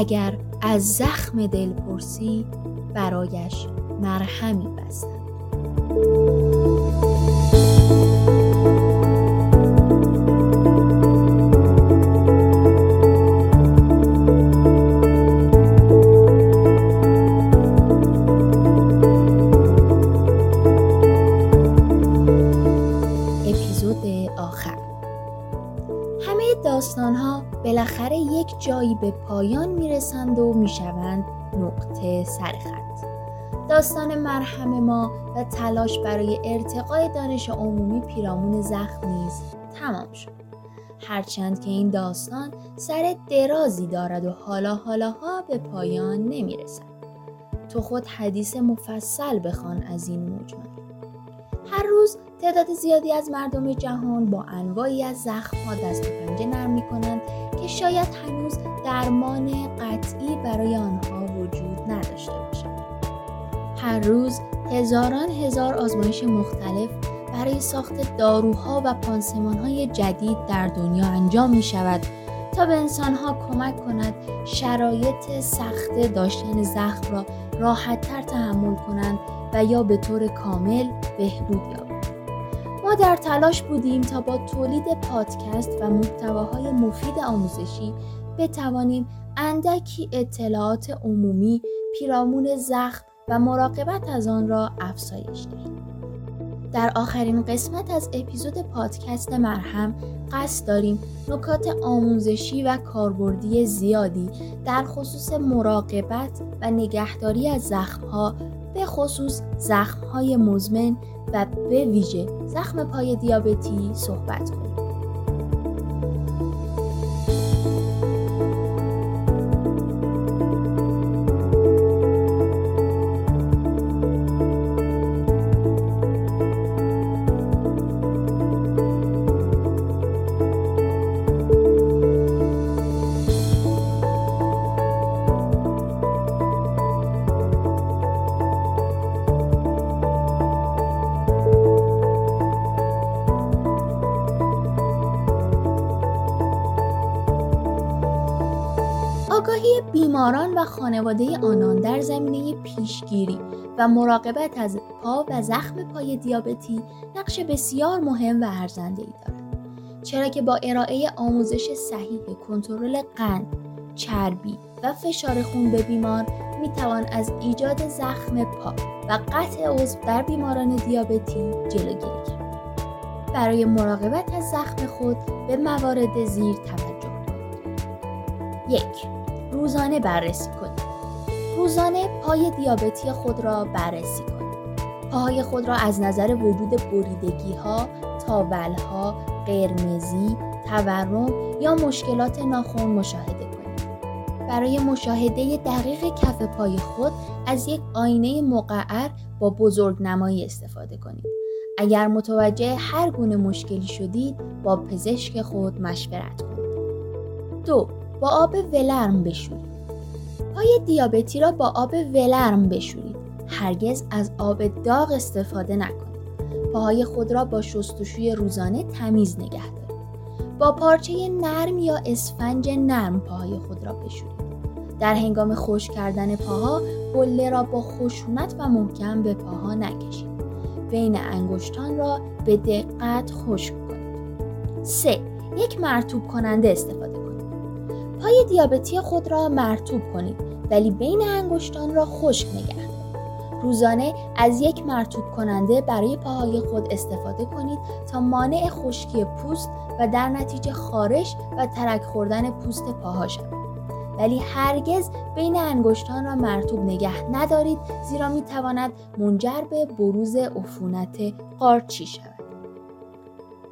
اگر از زخم دل پرسی برایش مرهمی بستند. داستان ها بالاخره یک جایی به پایان می‌رسند و می‌شوند نقطه سرخط داستان مرهم ما و تلاش برای ارتقای دانش عمومی پیرامون زخم نیز تمام شد. هرچند که این داستان سر درازی دارد و حالا حالاها به پایان نمی‌رسد. تو خود حدیث مفصل بخوان از این مجمل هر روز تعداد زیادی از مردم جهان با انواعی از ها دست و پنجه نرم می کنند که شاید هنوز درمان قطعی برای آنها وجود نداشته باشد. هر روز هزاران هزار آزمایش مختلف برای ساخت داروها و های جدید در دنیا انجام می شود تا به انسانها کمک کند شرایط سخت داشتن زخم را راحتتر تحمل کنند و یا به طور کامل بهبود یابند. ما در تلاش بودیم تا با تولید پادکست و محتواهای مفید آموزشی بتوانیم اندکی اطلاعات عمومی پیرامون زخم و مراقبت از آن را افزایش دهیم. در آخرین قسمت از اپیزود پادکست مرهم قصد داریم نکات آموزشی و کاربردی زیادی در خصوص مراقبت و نگهداری از زخمها به خصوص زخمهای مزمن و به ویژه زخم پای دیابتی صحبت کنیم. آگاهی بیماران و خانواده آنان در زمینه پیشگیری و مراقبت از پا و زخم پای دیابتی نقش بسیار مهم و ارزنده ای دارد چرا که با ارائه آموزش صحیح کنترل قند، چربی و فشار خون به بیمار می توان از ایجاد زخم پا و قطع عضو در بیماران دیابتی جلوگیری کرد. برای مراقبت از زخم خود به موارد زیر توجه کنید. یک روزانه بررسی کنید. روزانه پای دیابتی خود را بررسی کنید. پاهای خود را از نظر وجود بریدگی ها، تاول ها، قرمزی، تورم یا مشکلات ناخون مشاهده کنید. برای مشاهده دقیق کف پای خود از یک آینه مقعر با بزرگ نمایی استفاده کنید. اگر متوجه هر گونه مشکلی شدید با پزشک خود مشورت کنید. دو با آب ولرم بشورید. پای دیابتی را با آب ولرم بشورید. هرگز از آب داغ استفاده نکنید. پاهای خود را با شستشوی روزانه تمیز نگه دارید. با پارچه نرم یا اسفنج نرم پاهای خود را بشورید. در هنگام خوش کردن پاها بله را با خشونت و محکم به پاها نکشید. بین انگشتان را به دقت خشک کنید. 3. یک مرتوب کننده استفاده. پای دیابتی خود را مرتوب کنید ولی بین انگشتان را خشک نگه روزانه از یک مرتوب کننده برای پاهای خود استفاده کنید تا مانع خشکی پوست و در نتیجه خارش و ترک خوردن پوست پاها شود. ولی هرگز بین انگشتان را مرتوب نگه ندارید زیرا می تواند منجر به بروز عفونت قارچی شود.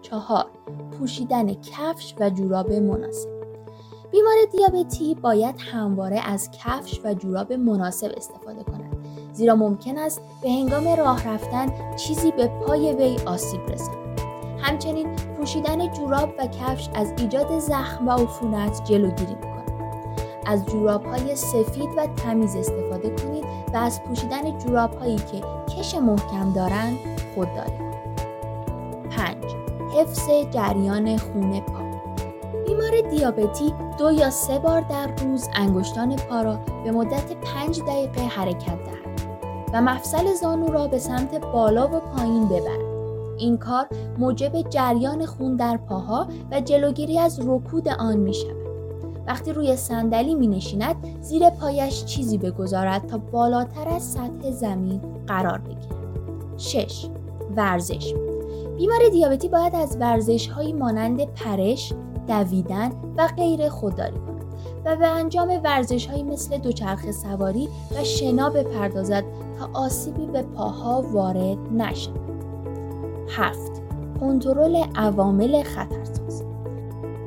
چهار پوشیدن کفش و جوراب مناسب. بیمار دیابتی باید همواره از کفش و جوراب مناسب استفاده کند زیرا ممکن است به هنگام راه رفتن چیزی به پای وی آسیب رساند. همچنین پوشیدن جوراب و کفش از ایجاد زخم و عفونت جلوگیری می‌کند. از جوراب های سفید و تمیز استفاده کنید و از پوشیدن جوراب هایی که کش محکم دارند خودداری کنید 5. حفظ جریان خون پا. بیمار دیابتی دو یا سه بار در روز انگشتان پا را به مدت پنج دقیقه حرکت دهد و مفصل زانو را به سمت بالا و پایین ببرد. این کار موجب جریان خون در پاها و جلوگیری از رکود آن می شود. وقتی روی صندلی می نشیند زیر پایش چیزی بگذارد تا بالاتر از سطح زمین قرار بگیرد. 6. ورزش بیمار دیابتی باید از ورزش هایی مانند پرش، دویدن و غیر خودداری کند و به انجام ورزش هایی مثل دوچرخه سواری و شنا بپردازد تا آسیبی به پاها وارد نشود. 7. کنترل عوامل خطرساز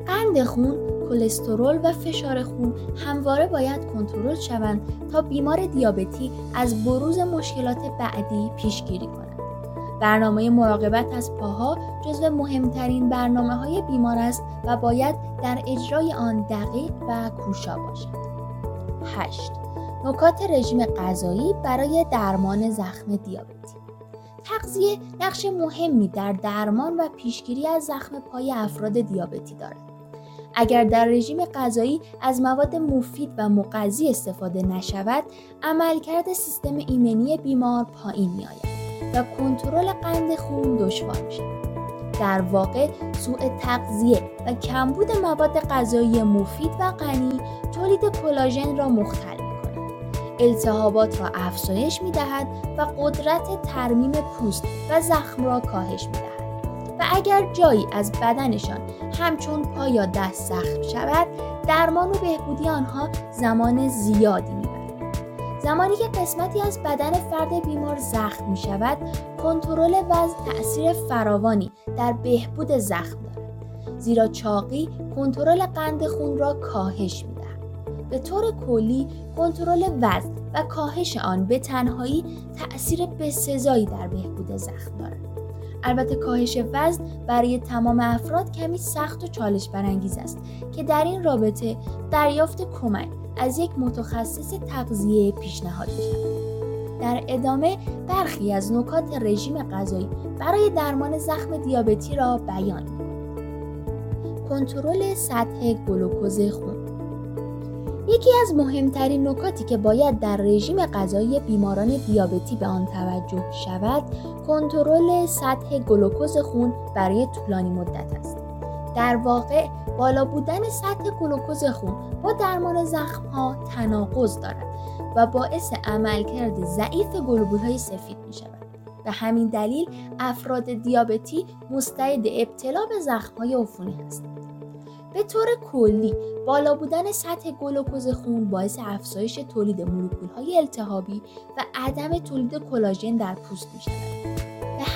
قند خون، کلسترول و فشار خون همواره باید کنترل شوند تا بیمار دیابتی از بروز مشکلات بعدی پیشگیری کند. برنامه مراقبت از پاها جزو مهمترین برنامه های بیمار است و باید در اجرای آن دقیق و کوشا باشد. 8. نکات رژیم غذایی برای درمان زخم دیابتی تغذیه نقش مهمی در درمان و پیشگیری از زخم پای افراد دیابتی دارد. اگر در رژیم غذایی از مواد مفید و مقضی استفاده نشود، عملکرد سیستم ایمنی بیمار پایین می آید. و کنترل قند خون دشوار میشه. در واقع سوء تغذیه و کمبود مواد غذایی مفید و غنی تولید کلاژن را مختل التهابات را افزایش می‌دهد و قدرت ترمیم پوست و زخم را کاهش می‌دهد و اگر جایی از بدنشان همچون پا یا دست زخم شود درمان و بهبودی آنها زمان زیادی زمانی که قسمتی از بدن فرد بیمار زخم می شود کنترل وزن تأثیر فراوانی در بهبود زخم دارد زیرا چاقی کنترل قند خون را کاهش می دهد. به طور کلی کنترل وزن و کاهش آن به تنهایی تأثیر بسزایی در بهبود زخم دارد البته کاهش وزن برای تمام افراد کمی سخت و چالش برانگیز است که در این رابطه دریافت کمک از یک متخصص تغذیه پیشنهاد شود. در ادامه برخی از نکات رژیم غذایی برای درمان زخم دیابتی را بیان کنترل سطح گلوکوز خون. یکی از مهمترین نکاتی که باید در رژیم غذایی بیماران دیابتی به آن توجه شود کنترل سطح گلوکوز خون برای طولانی مدت است. در واقع بالا بودن سطح گلوکوز خون با درمان زخم ها تناقض دارد و باعث عملکرد ضعیف گلوبول های سفید می شود. به همین دلیل افراد دیابتی مستعد ابتلا به زخم های عفونی هستند. به طور کلی بالا بودن سطح گلوکوز خون باعث افزایش تولید مولکول های التهابی و عدم تولید کلاژن در پوست می شود.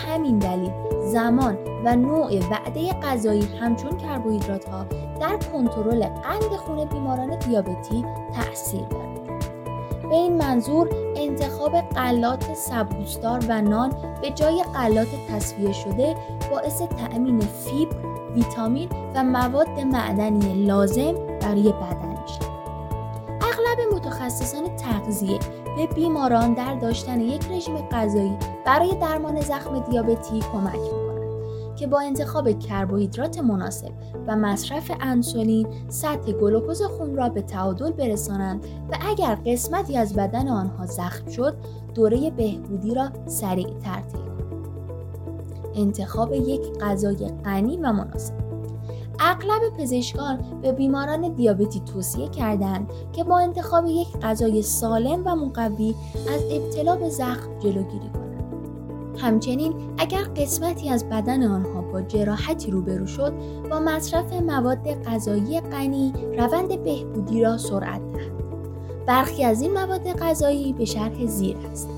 همین دلیل زمان و نوع وعده غذایی همچون کربوهیدرات ها در کنترل قند خون بیماران دیابتی تاثیر دارد. به این منظور انتخاب غلات سبوسدار و نان به جای غلات تصفیه شده باعث تأمین فیبر، ویتامین و مواد معدنی لازم برای بدن میشه. اغلب متخصصان تغذیه به بیماران در داشتن یک رژیم غذایی برای درمان زخم دیابتی کمک می‌کنند که با انتخاب کربوهیدرات مناسب و مصرف انسولین سطح گلوکوز خون را به تعادل برسانند و اگر قسمتی از بدن آنها زخم شد دوره بهبودی را سریع طی انتخاب یک غذای غنی و مناسب. اغلب پزشکان به بیماران دیابتی توصیه کردند که با انتخاب یک غذای سالم و مقوی از ابتلا به زخم جلوگیری کنند. همچنین اگر قسمتی از بدن آنها با جراحتی روبرو شد با مصرف مواد غذایی غنی روند بهبودی را سرعت دهند. برخی از این مواد غذایی به شرح زیر است.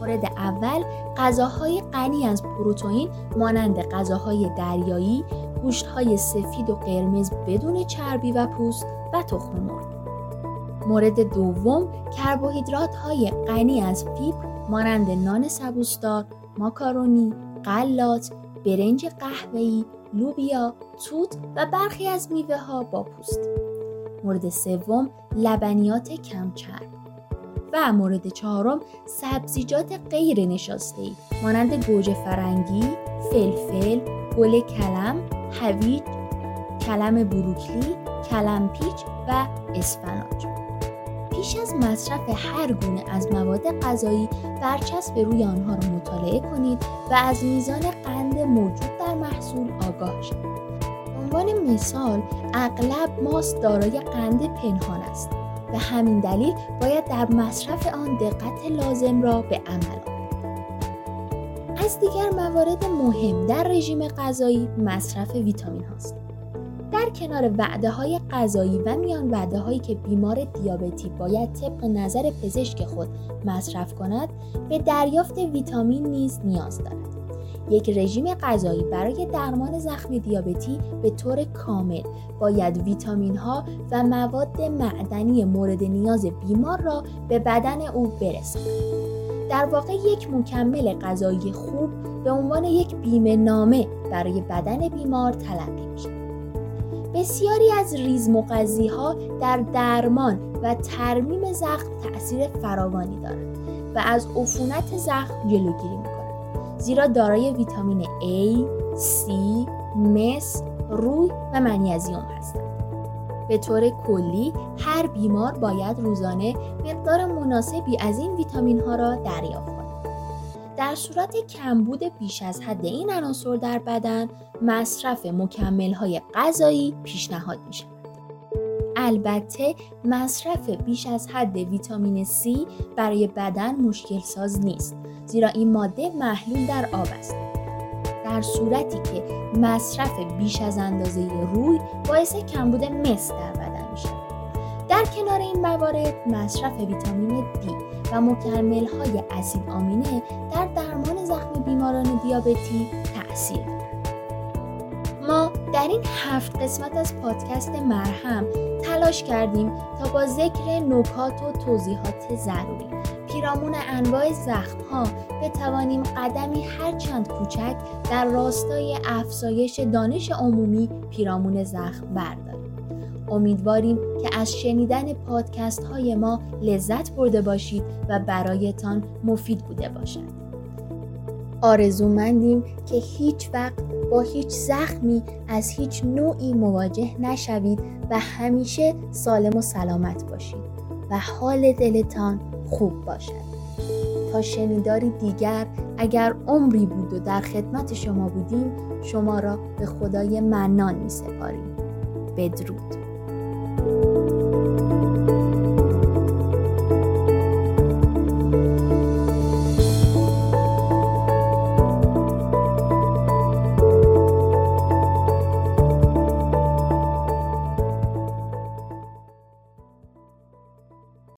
مورد اول غذاهای غنی از پروتئین مانند غذاهای دریایی گوشت های سفید و قرمز بدون چربی و پوست و تخم مرغ. مورد دوم کربوهیدرات های غنی از فیبر مانند نان سبوسدار، ماکارونی، غلات، برنج قهوه‌ای، لوبیا، توت و برخی از میوه ها با پوست. مورد سوم لبنیات کمچرب و مورد چهارم سبزیجات غیر نشاسته مانند گوجه فرنگی، فلفل، گل کلم، هویج، کلم بروکلی، کلمپیچ و اسفناج. پیش از مصرف هر گونه از مواد غذایی برچسب روی آنها را مطالعه کنید و از میزان قند موجود در محصول آگاه شوید. عنوان مثال اغلب ماست دارای قند پنهان است و همین دلیل باید در مصرف آن دقت لازم را به عمل از دیگر موارد مهم در رژیم غذایی مصرف ویتامین هاست. در کنار وعده های غذایی و میان وعده هایی که بیمار دیابتی باید طبق نظر پزشک خود مصرف کند به دریافت ویتامین نیز نیاز دارد. یک رژیم غذایی برای درمان زخم دیابتی به طور کامل باید ویتامین ها و مواد معدنی مورد نیاز بیمار را به بدن او برساند. در واقع یک مکمل غذایی خوب به عنوان یک بیمه نامه برای بدن بیمار تلقی میشه. بسیاری از ریزمغذی ها در درمان و ترمیم زخم تاثیر فراوانی دارند و از عفونت زخم جلوگیری می‌کنند زیرا دارای ویتامین A, C, مس، روی و منیزیم هستند. به طور کلی هر بیمار باید روزانه مقدار مناسبی از این ویتامین ها را دریافت کند. در صورت کمبود بیش از حد این عناصر در بدن مصرف مکمل های غذایی پیشنهاد می شود. البته مصرف بیش از حد ویتامین C برای بدن مشکل ساز نیست زیرا این ماده محلول در آب است. در صورتی که مصرف بیش از اندازه روی باعث کمبود مس در بدن می شود. در کنار این موارد مصرف ویتامین D و مکمل های اسید آمینه در درمان زخم بیماران دیابتی دارد. ما در این هفت قسمت از پادکست مرهم تلاش کردیم تا با ذکر نکات و توضیحات ضروری پیرامون انواع زخم ها بتوانیم قدمی هرچند کوچک در راستای افزایش دانش عمومی پیرامون زخم برداریم. امیدواریم که از شنیدن پادکست های ما لذت برده باشید و برایتان مفید بوده باشد. آرزومندیم که هیچ وقت با هیچ زخمی از هیچ نوعی مواجه نشوید و همیشه سالم و سلامت باشید و حال دلتان خوب باشد شنیداری دیگر اگر عمری بود و در خدمت شما بودیم شما را به خدای منان می سپاریم بدرود.